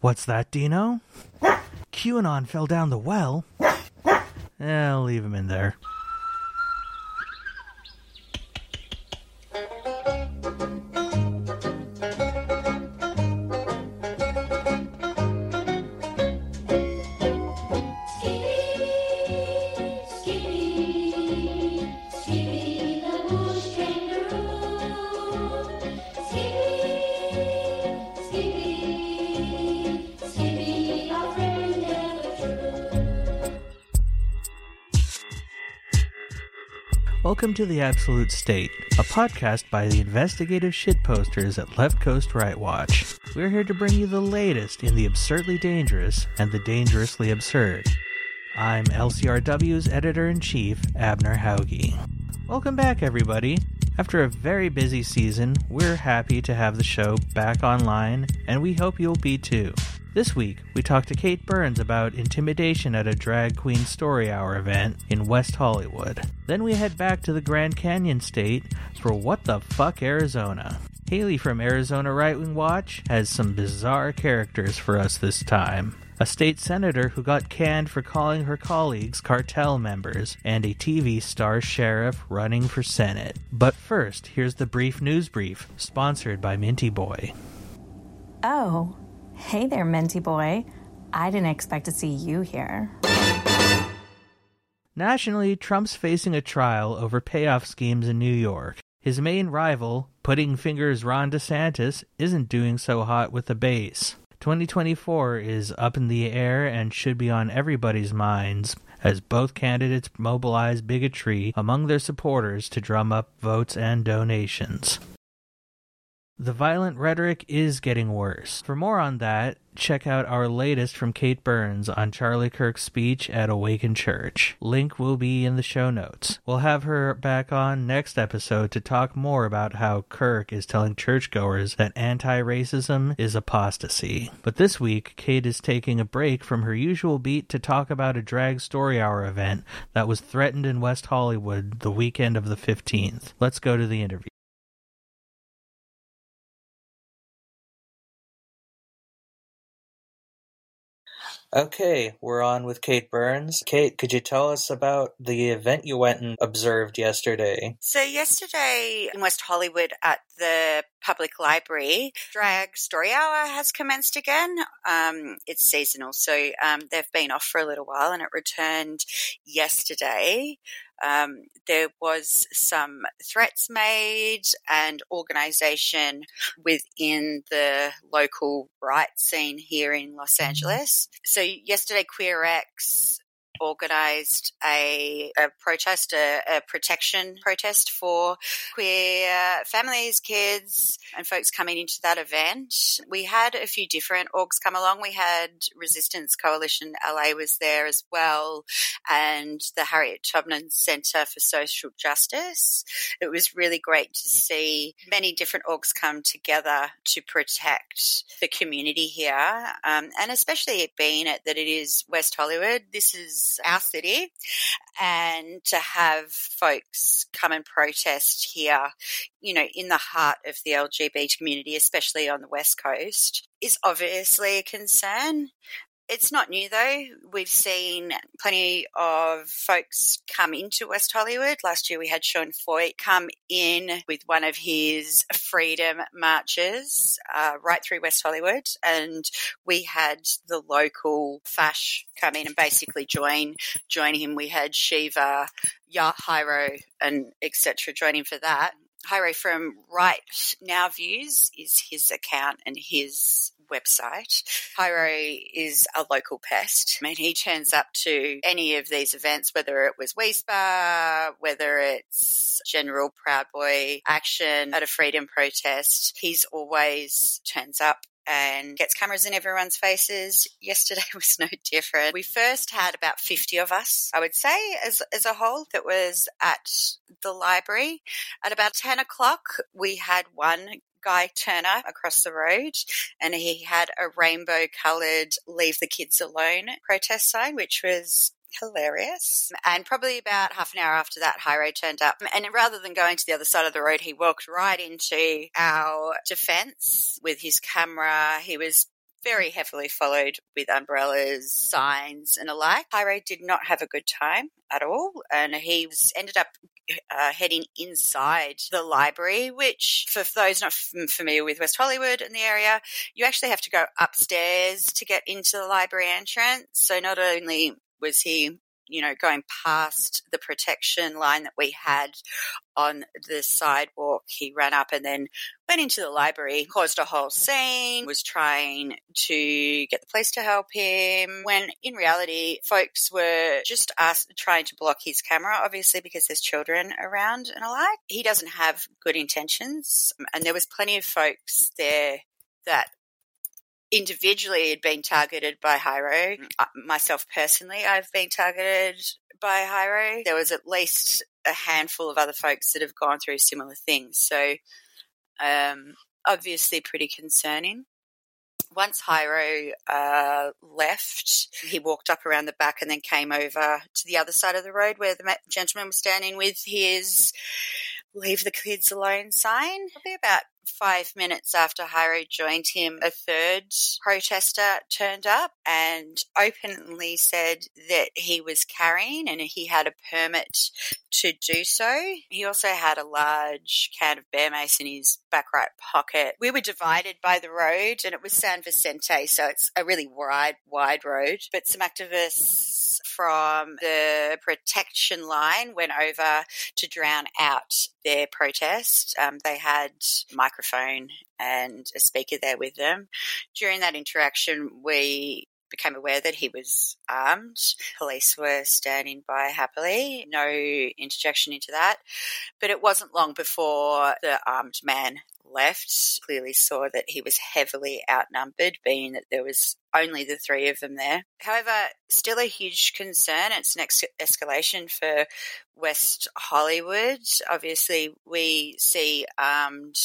What's that, Dino? QAnon fell down the well. Eh, I'll leave him in there. To The Absolute State, a podcast by the investigative shitposters at Left Coast Right Watch. We're here to bring you the latest in the absurdly dangerous and the dangerously absurd. I'm LCRW's editor in chief, Abner Hauge. Welcome back, everybody. After a very busy season, we're happy to have the show back online, and we hope you'll be too. This week, we talked to Kate Burns about intimidation at a drag queen story hour event in West Hollywood. Then we head back to the Grand Canyon State for What the Fuck Arizona. Haley from Arizona Right Wing Watch has some bizarre characters for us this time. A state senator who got canned for calling her colleagues cartel members, and a TV star sheriff running for Senate. But first, here's the brief news brief, sponsored by Minty Boy. Oh, hey there, Minty Boy. I didn't expect to see you here. Nationally, Trump's facing a trial over payoff schemes in New York. His main rival, Pudding Fingers Ron DeSantis, isn't doing so hot with the base. 2024 is up in the air and should be on everybody's minds as both candidates mobilize bigotry among their supporters to drum up votes and donations. The violent rhetoric is getting worse. For more on that, check out our latest from Kate Burns on Charlie Kirk's speech at Awaken Church. Link will be in the show notes. We'll have her back on next episode to talk more about how Kirk is telling churchgoers that anti racism is apostasy. But this week, Kate is taking a break from her usual beat to talk about a drag story hour event that was threatened in West Hollywood the weekend of the 15th. Let's go to the interview. Okay, we're on with Kate Burns. Kate, could you tell us about the event you went and observed yesterday? So yesterday in West Hollywood at the public library, Drag Story Hour has commenced again. Um, it's seasonal, so um, they've been off for a little while, and it returned yesterday. Um, there was some threats made and organisation within the local right scene here in Los Angeles. So yesterday, QueerX organised a, a protest, a, a protection protest for queer families, kids, and folks coming into that event. We had a few different orgs come along. We had Resistance Coalition LA was there as well, and the Harriet Tubman Center for Social Justice. It was really great to see many different orgs come together to protect the community here, um, and especially it being it that it is West Hollywood. This is city, and to have folks come and protest here, you know, in the heart of the LGBT community, especially on the West Coast, is obviously a concern. It's not new though. We've seen plenty of folks come into West Hollywood. Last year we had Sean Feucht come in with one of his freedom marches uh, right through West Hollywood, and we had the local Fash come in and basically join join him. We had Shiva, Ya Hyro, and etc. join him for that. Hyro from Right Now Views is his account and his website. Hyro is a local pest. I mean, he turns up to any of these events, whether it was Wi Spa, whether it's general Proud Boy action at a freedom protest. He's always turns up and gets cameras in everyone's faces. Yesterday was no different. We first had about 50 of us, I would say, as, as a whole, that was at the library. At about 10 o'clock, we had one guy Turner across the road, and he had a rainbow coloured "Leave the Kids Alone" protest sign, which was hilarious. And probably about half an hour after that, Hyro turned up. And rather than going to the other side of the road, he walked right into our defence with his camera. He was very heavily followed with umbrellas, signs, and the alike. Hyro did not have a good time at all, and he was ended up uh, heading inside the library, which, for those not f- familiar with West Hollywood and the area, you actually have to go upstairs to get into the library entrance. So not only was he you know, going past the protection line that we had on the sidewalk, he ran up and then went into the library, caused a whole scene, was trying to get the police to help him. When in reality, folks were just asked, trying to block his camera, obviously, because there's children around and alike. He doesn't have good intentions. And there was plenty of folks there that individually had been targeted by Hyro. Uh, myself personally, I've been targeted by Hyro. There was at least a handful of other folks that have gone through similar things. So, um, obviously, pretty concerning. Once Hyro uh, left, he walked up around the back and then came over to the other side of the road where the gentleman was standing with his leave the kids alone sign. Probably about five minutes after Hyro joined him, a third protester turned up and openly said that he was carrying and he had a permit to do so. He also had a large can of bear mace in his back right pocket. We were divided by the road and it was San Vicente, so it's a really wide, wide road. But some activists from the protection line went over to drown out their protest. Um, they had microphone and a speaker there with them. During that interaction, we became aware that he was armed. Police were standing by happily, no interjection into that. But it wasn't long before the armed man left, clearly saw that he was heavily outnumbered, being that there was only the three of them there. However, still a huge concern. It's an ex- escalation for West Hollywood. Obviously, we see armed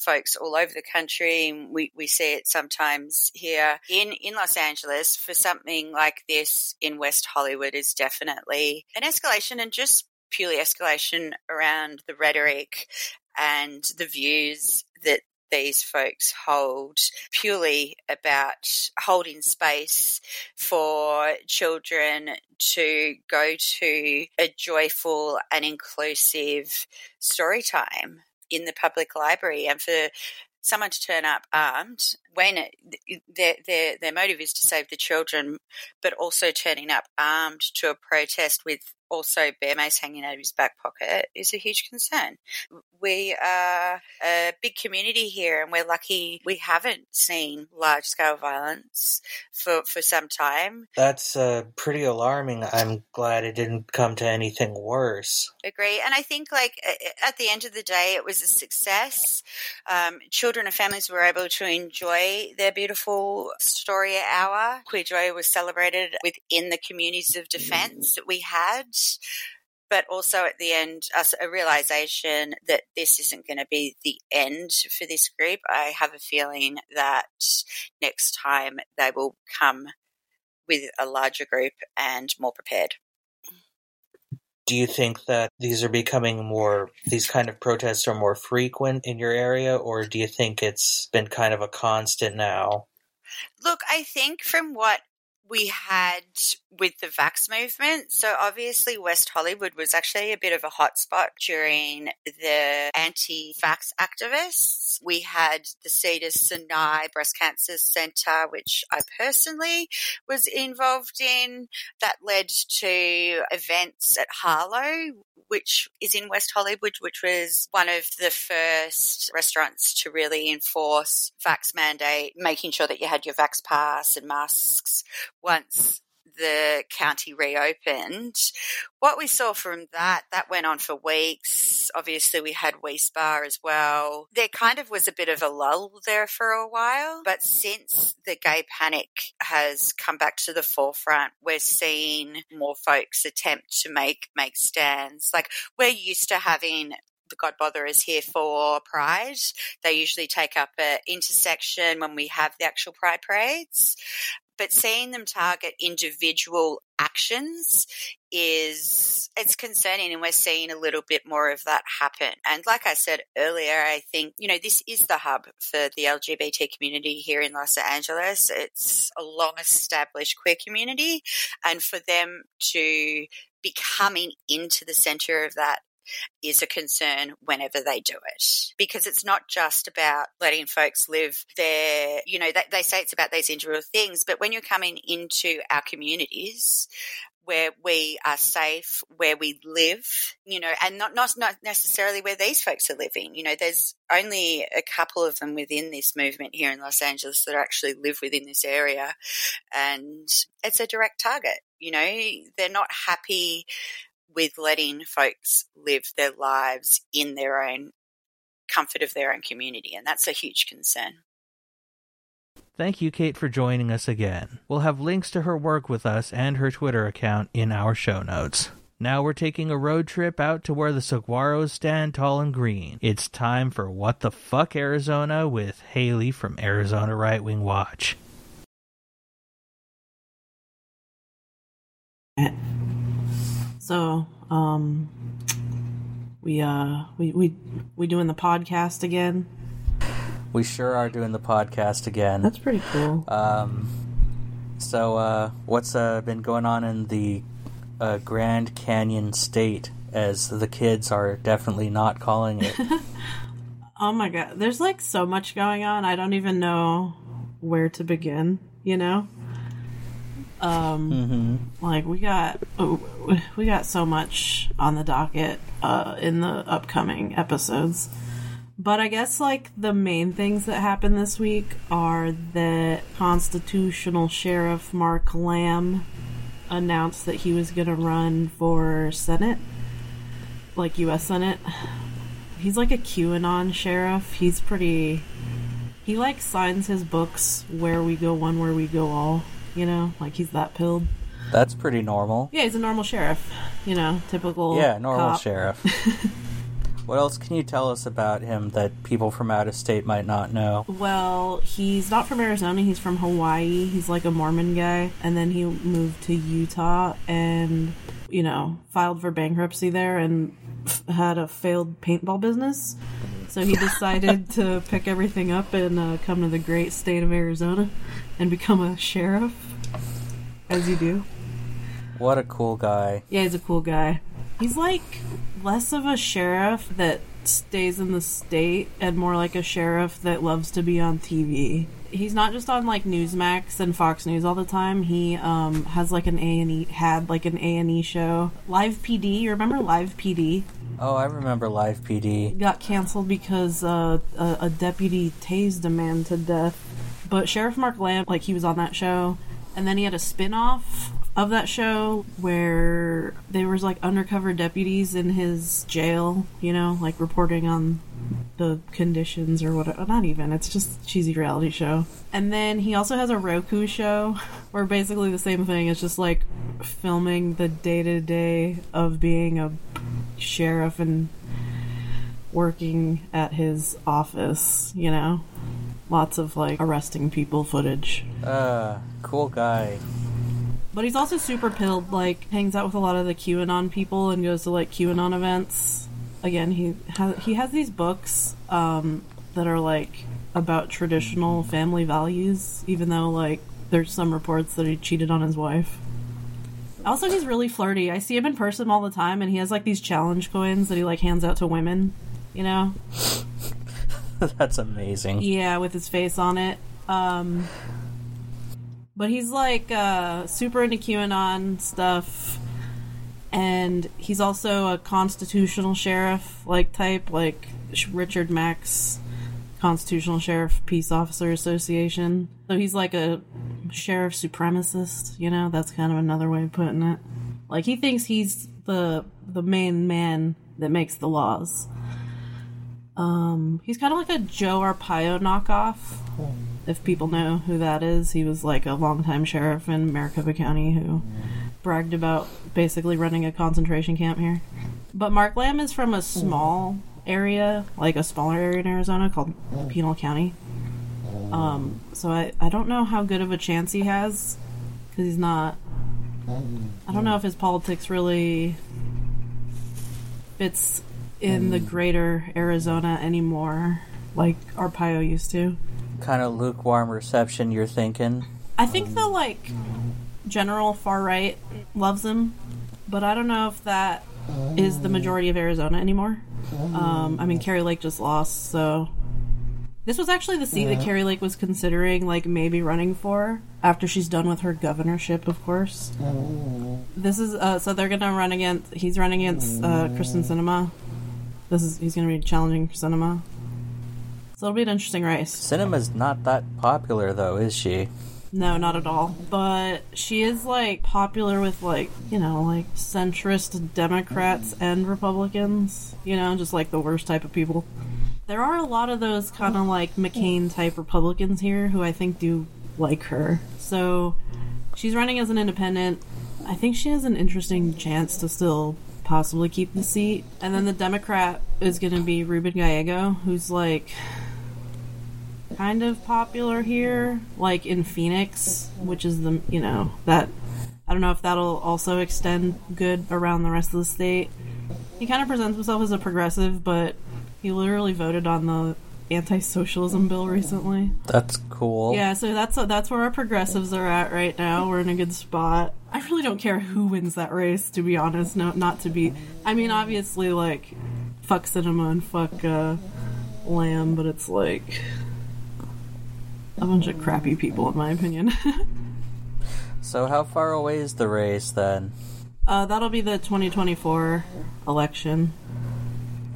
folks all over the country. We, we see it sometimes here in, in Los Angeles for something like this in West Hollywood is definitely an escalation and just purely escalation around the rhetoric and the views that these folks hold purely about holding space for children to go to a joyful and inclusive story time in the public library and for someone to turn up armed when it, their, their, their motive is to save the children, but also turning up armed to a protest with also bear mace hanging out of his back pocket is a huge concern. We are a big community here and we're lucky we haven't seen large scale violence for, for some time. That's uh, pretty alarming. I'm glad it didn't come to anything worse. Agree. And I think, like, at the end of the day, it was a success. Um, children and families were able to enjoy their beautiful story hour. Queer Joy was celebrated within the communities of defense that we had but also at the end, a realization that this isn't going to be the end for this group. I have a feeling that next time they will come with a larger group and more prepared. Do you think that these are becoming more, these kind of protests are more frequent in your area, or do you think it's been kind of a constant now? Look, I think from what we had with the vax movement. So obviously West Hollywood was actually a bit of a hotspot during the anti-vax activists. We had the Cedars Sinai Breast Cancer Center, which I personally was involved in, that led to events at Harlowe, which is in West Hollywood, which was one of the first restaurants to really enforce vax mandate, making sure that you had your vax pass and masks once the county reopened. What we saw from that, that went on for weeks. Obviously, we had Bar as well. There kind of was a bit of a lull there for a while, but since the gay panic has come back to the forefront, we're seeing more folks attempt to make make stands. Like we're used to having the God Botherers here for Pride. They usually take up an intersection when we have the actual Pride parades but seeing them target individual actions is it's concerning and we're seeing a little bit more of that happen. And like i said earlier i think you know this is the hub for the lgbt community here in los angeles. It's a long established queer community and for them to be coming into the center of that is a concern whenever they do it because it's not just about letting folks live their you know they, they say it's about these individual things but when you're coming into our communities where we are safe, where we live, you know, and not, not, not necessarily where these folks are living. You know, there's only a couple of them within this movement here in Los Angeles that actually live within this area. And it's a direct target. You know, they're not happy with letting folks live their lives in their own comfort of their own community. And that's a huge concern. Thank you, Kate, for joining us again. We'll have links to her work with us and her Twitter account in our show notes. Now we're taking a road trip out to where the saguaros stand tall and green. It's time for What the Fuck Arizona with Haley from Arizona Right Wing Watch. So, um, we uh, we we we doing the podcast again. We sure are doing the podcast again. That's pretty cool. Um, so, uh, what's uh, been going on in the uh, Grand Canyon State, as the kids are definitely not calling it? oh my god, there's like so much going on. I don't even know where to begin. You know, um, mm-hmm. like we got oh, we got so much on the docket uh, in the upcoming episodes. But I guess like the main things that happened this week are that constitutional sheriff Mark Lamb announced that he was going to run for Senate, like U.S. Senate. He's like a QAnon sheriff. He's pretty. He like signs his books where we go one, where we go all. You know, like he's that pilled. That's pretty normal. Yeah, he's a normal sheriff. You know, typical. Yeah, normal cop. sheriff. what else can you tell us about him that people from out of state might not know? Well, he's not from Arizona. He's from Hawaii. He's like a Mormon guy, and then he moved to Utah and you know filed for bankruptcy there and had a failed paintball business. So he decided to pick everything up and uh, come to the great state of Arizona and become a sheriff, as you do. What a cool guy. Yeah, he's a cool guy. He's like less of a sheriff that stays in the state and more like a sheriff that loves to be on TV. He's not just on like Newsmax and Fox News all the time. He um, has like an A and E had like an A and E show. Live PD, you remember Live PD? Oh, I remember Live PD. Got canceled because uh, a, a deputy tased a man to death. But Sheriff Mark Lamb, like he was on that show, and then he had a spin-off of that show where there was like undercover deputies in his jail, you know, like reporting on the conditions or whatever. Not even. It's just cheesy reality show. And then he also has a Roku show where basically the same thing. It's just like filming the day to day of being a sheriff and working at his office, you know? Lots of like arresting people footage. Uh, cool guy. But he's also super pilled, like hangs out with a lot of the QAnon people and goes to like QAnon events. Again, he has he has these books um, that are like about traditional family values, even though like there's some reports that he cheated on his wife. Also, he's really flirty. I see him in person all the time, and he has like these challenge coins that he like hands out to women. You know? That's amazing. Yeah, with his face on it. Um, but he's like uh, super into QAnon stuff, and he's also a constitutional sheriff like type, like Richard Mack's, Constitutional Sheriff Peace Officer Association. So he's like a sheriff supremacist. You know, that's kind of another way of putting it. Like he thinks he's the the main man that makes the laws. Um, he's kind of like a Joe Arpaio knockoff. If people know who that is, he was like a longtime sheriff in Maricopa County who bragged about basically running a concentration camp here. But Mark Lamb is from a small area, like a smaller area in Arizona called Pinal County. Um, so I, I don't know how good of a chance he has because he's not. I don't know if his politics really fits in the greater Arizona anymore, like Arpaio used to. Kind of lukewarm reception, you're thinking? I think the like general far right loves him, but I don't know if that is the majority of Arizona anymore. Um, I mean, Kari Lake just lost, so this was actually the seat that Kari Lake was considering, like maybe running for after she's done with her governorship, of course. This is uh, so they're gonna run against. He's running against uh, Kyrsten Sinema. This is he's gonna be challenging for Sinema. So it'll be an interesting race. Sinema's not that popular, though, is she? No, not at all. But she is like popular with like, you know, like centrist Democrats and Republicans, you know, just like the worst type of people. There are a lot of those kind of like McCain type Republicans here who I think do like her. So she's running as an independent. I think she has an interesting chance to still possibly keep the seat. And then the Democrat is going to be Ruben Gallego, who's like kind of popular here, like in Phoenix, which is the you know that I don't know if that'll also extend good around the rest of the state. He kind of presents himself as a progressive, but he literally voted on the anti-socialism bill recently. That's cool. Yeah, so that's that's where our progressives are at right now. We're in a good spot. I really don't care who wins that race, to be honest. No, not to be. I mean, obviously, like fuck Sinema and fuck uh, Lamb, but it's like a bunch of crappy people, in my opinion. So, how far away is the race then? uh, that'll be the 2024 election.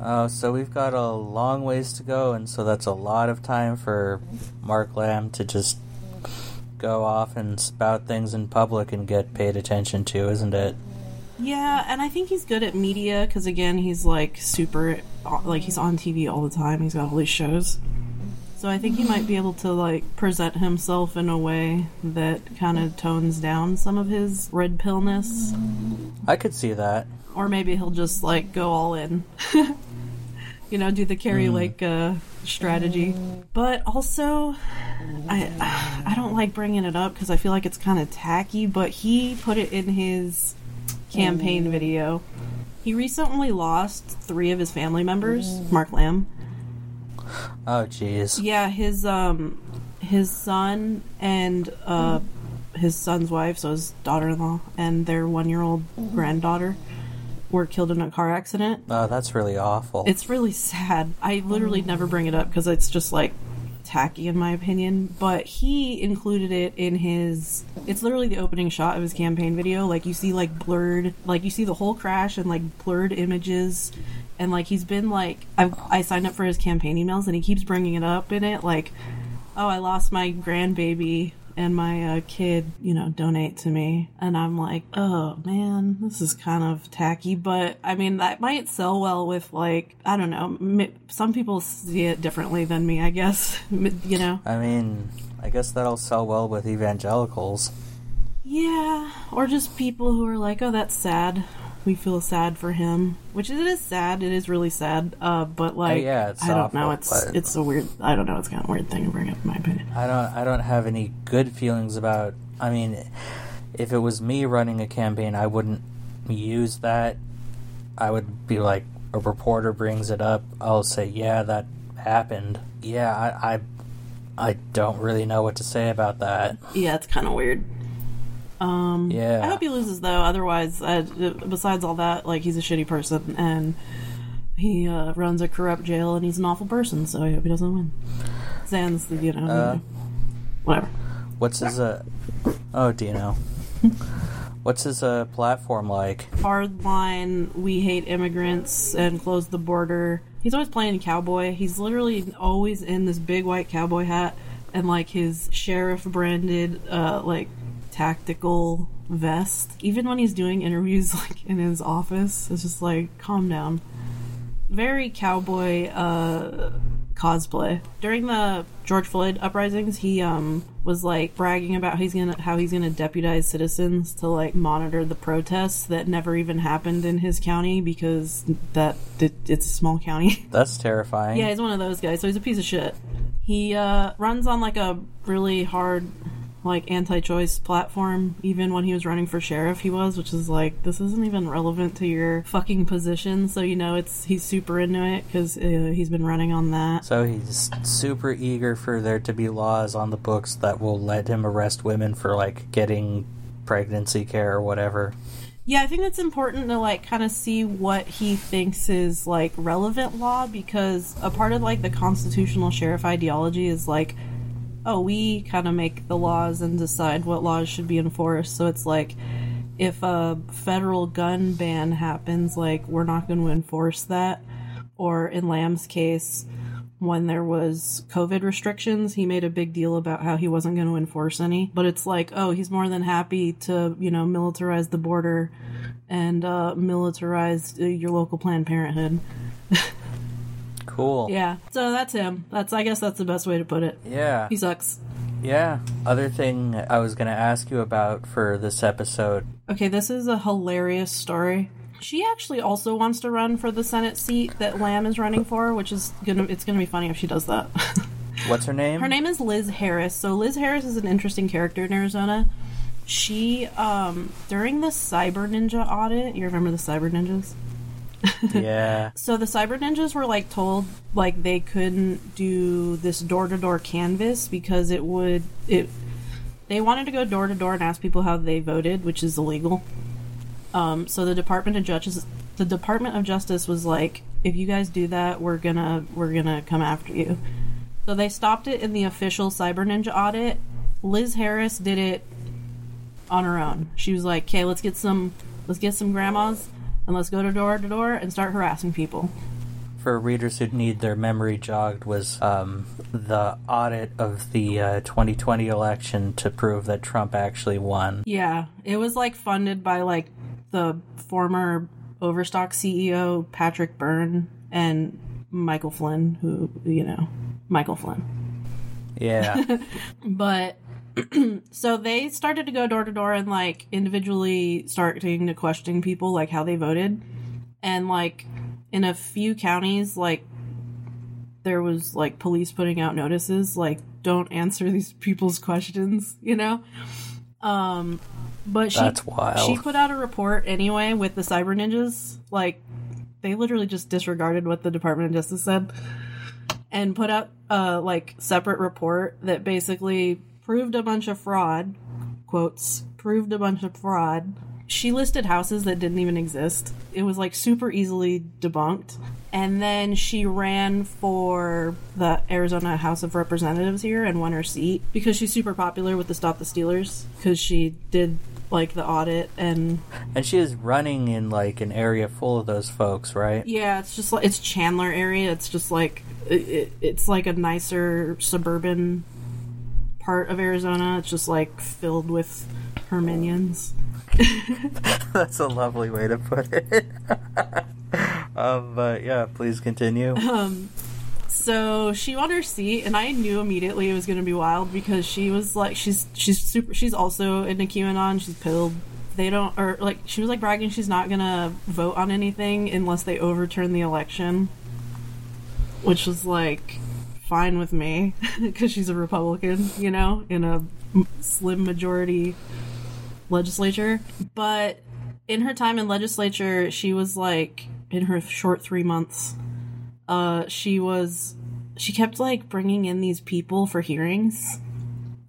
Oh, so we've got a long ways to go, and so that's a lot of time for Mark Lamb to just go off and spout things in public and get paid attention to, isn't it? Yeah, and I think he's good at media because again, he's like super, like he's on TV all the time. He's got all these shows, so I think he might be able to like present himself in a way that kind of tones down some of his red pillness, I could see that. or maybe he'll just like go all in. you know, do the Kari Lake uh, strategy. But also, I I don't like bringing it up because I feel like it's kind of tacky. But he put it in his campaign video. He recently lost three of his family members. Mark Lamb. Oh, jeez. Yeah, his um his son and uh his son's wife, so his daughter-in-law, and their one-year-old granddaughter were killed in a car accident. Oh, that's really awful. It's really sad. I literally never bring it up because it's just like tacky in my opinion. But he included it in his. It's literally the opening shot of his campaign video. Like you see like blurred, like you see the whole crash and like blurred images. And like he's been like, I I signed up for his campaign emails and he keeps bringing it up in it. Like, oh, I lost my grandbaby and my uh, kid, you know, donate to me. And I'm like, oh man, this is kind of tacky. But I mean, that might sell well with like, I don't know, some people see it differently than me, I guess. You know? I mean, I guess that'll sell well with evangelicals. Yeah. Or just people who are like, oh, that's sad. We feel sad for him, which is, it is sad. It is really sad. Uh, but like, yeah, I don't know. It's but- it's a weird. I don't know. It's kind of a weird thing to bring up, in my opinion. I don't I don't have any good feelings about I mean if it was me running a campaign I wouldn't use that. I would be like a reporter brings it up, I'll say, Yeah, that happened. Yeah, I I, I don't really know what to say about that. Yeah, it's kind of weird. Um, Yeah. I hope he loses though. Otherwise, uh, besides all that, like he's a shitty person and he uh, runs a corrupt jail and he's an awful person. So I hope he doesn't win. Sans the you know Uh, whatever. What's his uh Oh, Dino. What's his uh platform like? Hard line. We hate immigrants and close the border. He's always playing cowboy. He's literally always in this big white cowboy hat and like his sheriff branded uh like tactical vest. Even when he's doing interviews like in his office, it's just like calm down. Very cowboy uh cosplay. During the George Floyd uprisings, he um was like bragging about how he's gonna how he's gonna deputize citizens to like monitor the protests that never even happened in his county because that it, it's a small county. That's terrifying. yeah, he's one of those guys. So he's a piece of shit. He uh, runs on like a really hard, like anti-choice platform. Even when he was running for sheriff, he was, which is like this isn't even relevant to your fucking position. So you know it's he's super into it because uh, he's been running on that. So he's super eager for there to be laws on the books that will let him arrest women for like getting pregnancy care or whatever. Yeah, I think it's important to like kind of see what he thinks is like relevant law because a part of like the constitutional sheriff ideology is like, oh, we kind of make the laws and decide what laws should be enforced. So it's like if a federal gun ban happens, like we're not going to enforce that. Or in Lamb's case, when there was COVID restrictions, he made a big deal about how he wasn't going to enforce any. But it's like, oh, he's more than happy to, you know, militarize the border and uh, militarize uh, your local Planned Parenthood. Cool. Yeah, so that's him. That's I guess that's the best way to put it. Yeah. He sucks. Yeah. Other thing I was going to ask you about for this episode. Okay, this is a hilarious story. She actually also wants to run for the Senate seat that Lamb is running for, which is gonna it's gonna be funny if she does that. What's her name? Her name is Liz Harris. So Liz Harris is an interesting character in Arizona. She um during the Cyber Ninja audit, you remember the Cyber Ninjas? Yeah. So the Cyber Ninjas were like told like they couldn't do this door to door canvas because it would it they wanted to go door to door and ask people how they voted, which is illegal. Um, so the Department of Justice the Department of Justice was like, if you guys do that, we're gonna we're gonna come after you. So they stopped it in the official Cyber Ninja audit. Liz Harris did it on her own. She was like, "Okay, let's get some let's get some grandmas and let's go to door to door and start harassing people." For readers who need their memory jogged, was um, the audit of the uh, 2020 election to prove that Trump actually won. Yeah, it was like funded by like the former Overstock CEO Patrick Byrne and Michael Flynn, who you know, Michael Flynn. Yeah. But so they started to go door to door and like individually starting to question people like how they voted. And like in a few counties, like there was like police putting out notices like don't answer these people's questions, you know? Um but she That's wild. she put out a report anyway with the cyber ninjas. Like they literally just disregarded what the Department of Justice said and put out a like separate report that basically proved a bunch of fraud quotes proved a bunch of fraud she listed houses that didn't even exist it was like super easily debunked and then she ran for the arizona house of representatives here and won her seat because she's super popular with the stop the stealers because she did like the audit and and she is running in like an area full of those folks, right? Yeah, it's just like it's Chandler area. It's just like it, it's like a nicer suburban part of Arizona. It's just like filled with her minions. That's a lovely way to put it. um, but yeah, please continue. So she won her seat, and I knew immediately it was going to be wild because she was like, she's she's super. She's also into QAnon. She's pilled. They don't, or like she was like bragging she's not gonna vote on anything unless they overturn the election, which was like fine with me because she's a Republican, you know, in a slim majority legislature. But in her time in legislature, she was like in her short three months uh she was she kept like bringing in these people for hearings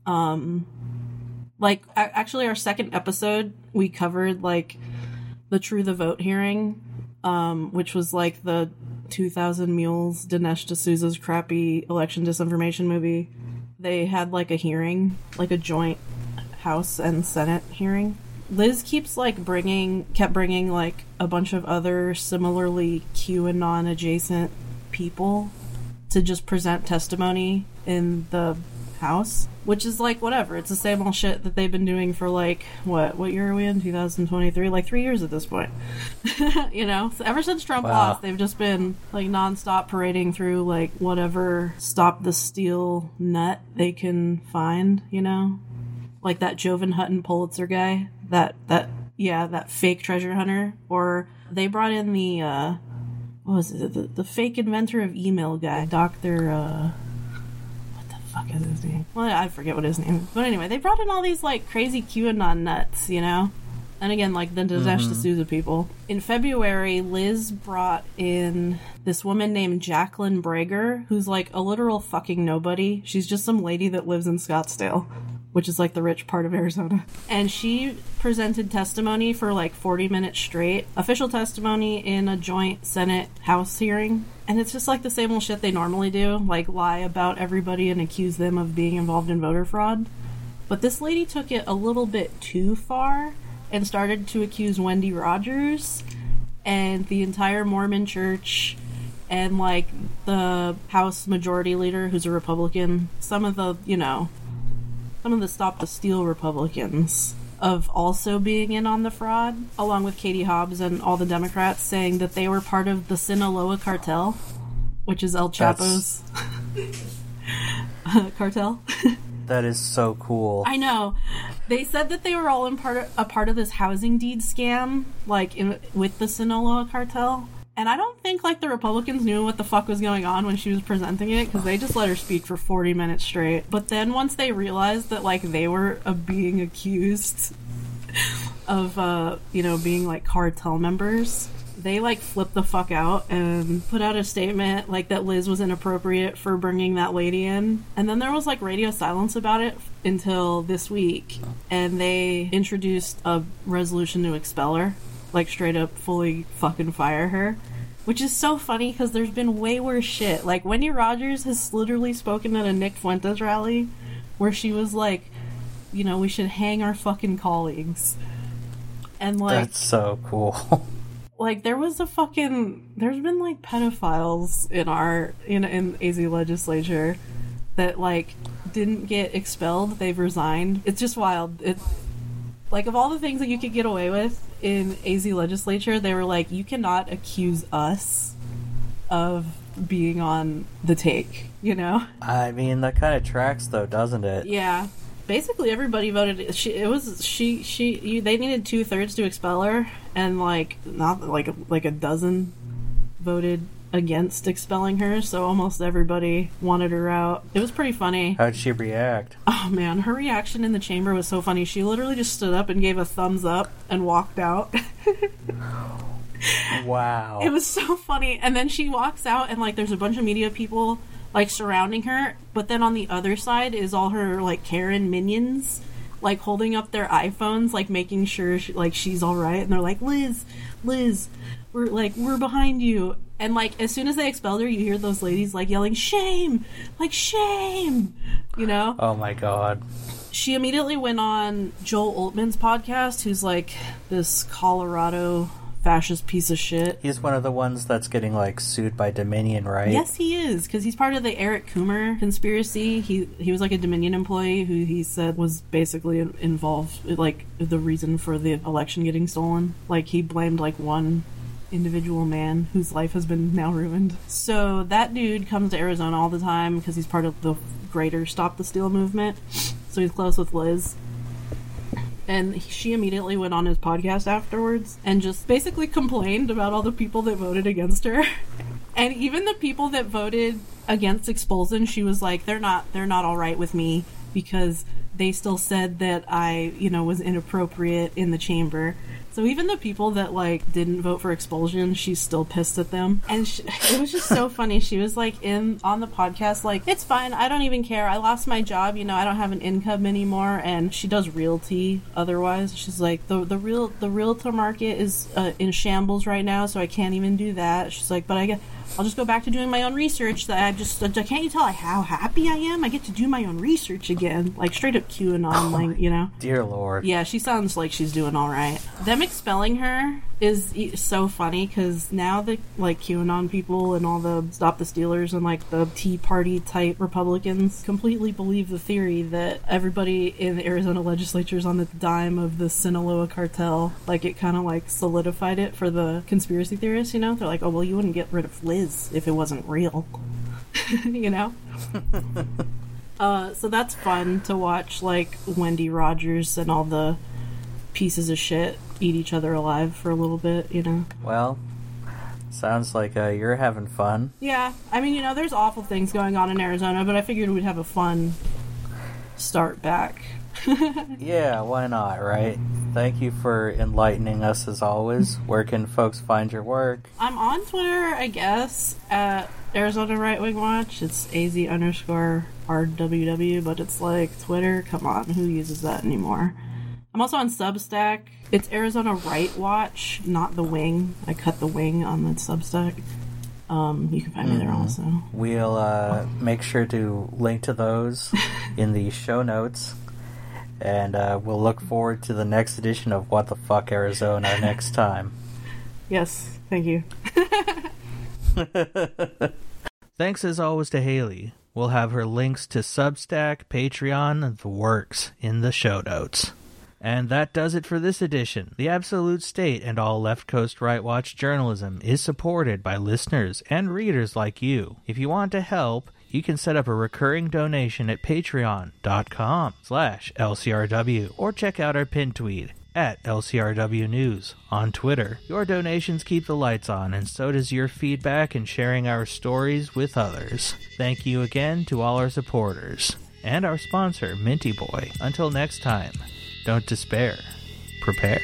um like actually our second episode we covered like the true the vote hearing um which was like the 2000 mules dinesh d'souza's crappy election disinformation movie. They had like a hearing like a joint house and senate hearing. Liz keeps like bringing kept bringing like a bunch of other similarly qanon adjacent people to just present testimony in the house which is like whatever. It's the same old shit that they've been doing for like what what year are we in? 2023 like three years at this point. You know? So ever since trump Wow. lost they've just been like nonstop parading through like whatever stop the steal nut they can find you know? Like that jovan hutton pulitzer guy that that yeah that fake treasure hunter. Or they brought in the uh what was it? The, the fake inventor of email guy dr uh fuck is his name? Well, I forget what his name is. But anyway, they brought in all these like crazy QAnon nuts, you know? And again, like mm-hmm. the Dinesh D'Souza people. In February, Liz brought in this woman named Jacqueline Breger, who's like a literal fucking nobody. She's just some lady that lives in Scottsdale, which is like the rich part of Arizona. And she presented testimony for like 40 minutes straight, official testimony in a joint Senate House hearing. And it's just like the same old shit they normally do, like lie about everybody and accuse them of being involved in voter fraud. But this lady took it a little bit too far and started to accuse Wendy Rogers and the entire Mormon church and like the House Majority Leader, who's a Republican, some of the, you know, some of the Stop the Steal Republicans of also being in on the fraud, along with Katie Hobbs and all the Democrats saying that they were part of the Sinaloa cartel, which is El Chapo's cartel. That is so cool. I know. They said that they were all in part of, a part of this housing deed scam, like in, with the Sinaloa cartel. And I don't think like the Republicans knew what the fuck was going on when she was presenting it because they just let her speak for 40 minutes straight. But then once they realized that like they were uh, being accused of uh, you know being like cartel members, they like flipped the fuck out and put out a statement like that Liz was inappropriate for bringing that lady in. And then there was like radio silence about it until this week, and they introduced a resolution to expel her, like straight up fully fucking fire her. Which is so funny because there's been way worse shit. Like Wendy Rogers has literally spoken at a Nick Fuentes rally where she was like, you know, we should hang our fucking colleagues. And like That's so cool. like there was a fucking there's been like pedophiles in our in in AZ legislature that like didn't get expelled they've resigned it's just wild it's like of all the things that you could get away with in AZ legislature they were like you cannot accuse us of being on the take you know I mean, that kind of tracks, though, doesn't it? yeah basically everybody voted she it was she she you, they needed two-thirds to expel her and like not like like a dozen voted against expelling her so almost everybody wanted her out it was pretty funny How'd she react? oh man her reaction in the chamber was so funny she literally just stood up and gave a thumbs up and walked out Wow. It was so funny. And then she walks out, and like, there's a bunch of media people like surrounding her. But then on the other side is all her like Karen minions, like holding up their iPhones, like making sure she, like she's all right. And they're like, Liz, Liz, we're like we're behind you. And like as soon as they expelled her, you hear those ladies like yelling, "Shame!" Like shame, you know oh my god. she immediately went on Joe Oltmann's podcast, who's like this Colorado fascist piece of shit. He's one of the ones that's getting, like, sued by Dominion, right? Yes, he is because he's part of the Eric Coomer conspiracy. He he was like a Dominion employee who he said was basically involved, like the reason for the election getting stolen. Like he blamed like one individual man whose life has been now ruined. So that dude comes to Arizona all the time because he's part of the greater Stop the Steal movement. So he's close with Liz. And she immediately went on his podcast afterwards and just basically complained about all the people that voted against her. And even the people that voted against expulsion, she was like, they're not they're not all right with me because they still said that I, you know, was inappropriate in the chamber. So even the people that like didn't vote for expulsion, she's still pissed at them. And she, it was just so funny. She was like in on the podcast like, "It's fine. I don't even care. I lost my job, you know, I don't have an income anymore." And she does realty otherwise. She's like, "The the real the realtor market is uh, in shambles right now, so I can't even do that." She's like, "But I get I'll just go back to doing my own research. That I just can't you tell how happy I am? I get to do my own research again, like straight up QAnon, oh like you know." Dear Lord. Yeah, she sounds like she's doing all right. Them expelling her is so funny because now the like QAnon people and all the Stop the Stealers and like the Tea Party type Republicans completely believe the theory that everybody in the Arizona legislature is on the dime of the Sinaloa cartel. Like it kind of like solidified it for the conspiracy theorists. You know, they're like, oh well, you wouldn't get rid of Liz if it wasn't real. you know. Uh, so that's fun to watch, like Wendy Rogers and all the pieces of shit eat each other alive for a little bit, you know. Well, Sounds like uh, you're having fun. Yeah, I mean, you know, there's awful things going on in Arizona, but I figured we'd have a fun start back. Yeah, why not, right? Thank you for enlightening us as always. Where can folks find your work? I'm on Twitter, I guess, at Arizona Right Wing Watch. It's AZ underscore RWW, but it's like Twitter. Come on, who uses that anymore? I'm also on Substack. It's Arizona Right Watch, not the wing. I cut the wing on the Substack. Um, you can find me there also. We'll uh, make sure to link to those in the show notes. And uh, we'll look forward to the next edition of What the Fuck Arizona next time. Yes, thank you. Thanks as always to Haley. We'll have her links to Substack, Patreon, and the works in the show notes. And that does it for this edition. The Absolute State and all Left Coast Right Watch journalism is supported by listeners and readers like you. If you want to help, you can set up a recurring donation at patreon.com slash LCRW or check out our pin tweet at LCRW News on Twitter. Your donations keep the lights on, and so does your feedback and sharing our stories with others. Thank you again to all our supporters and our sponsor, Minty Boy. Until next time, don't despair. Prepare.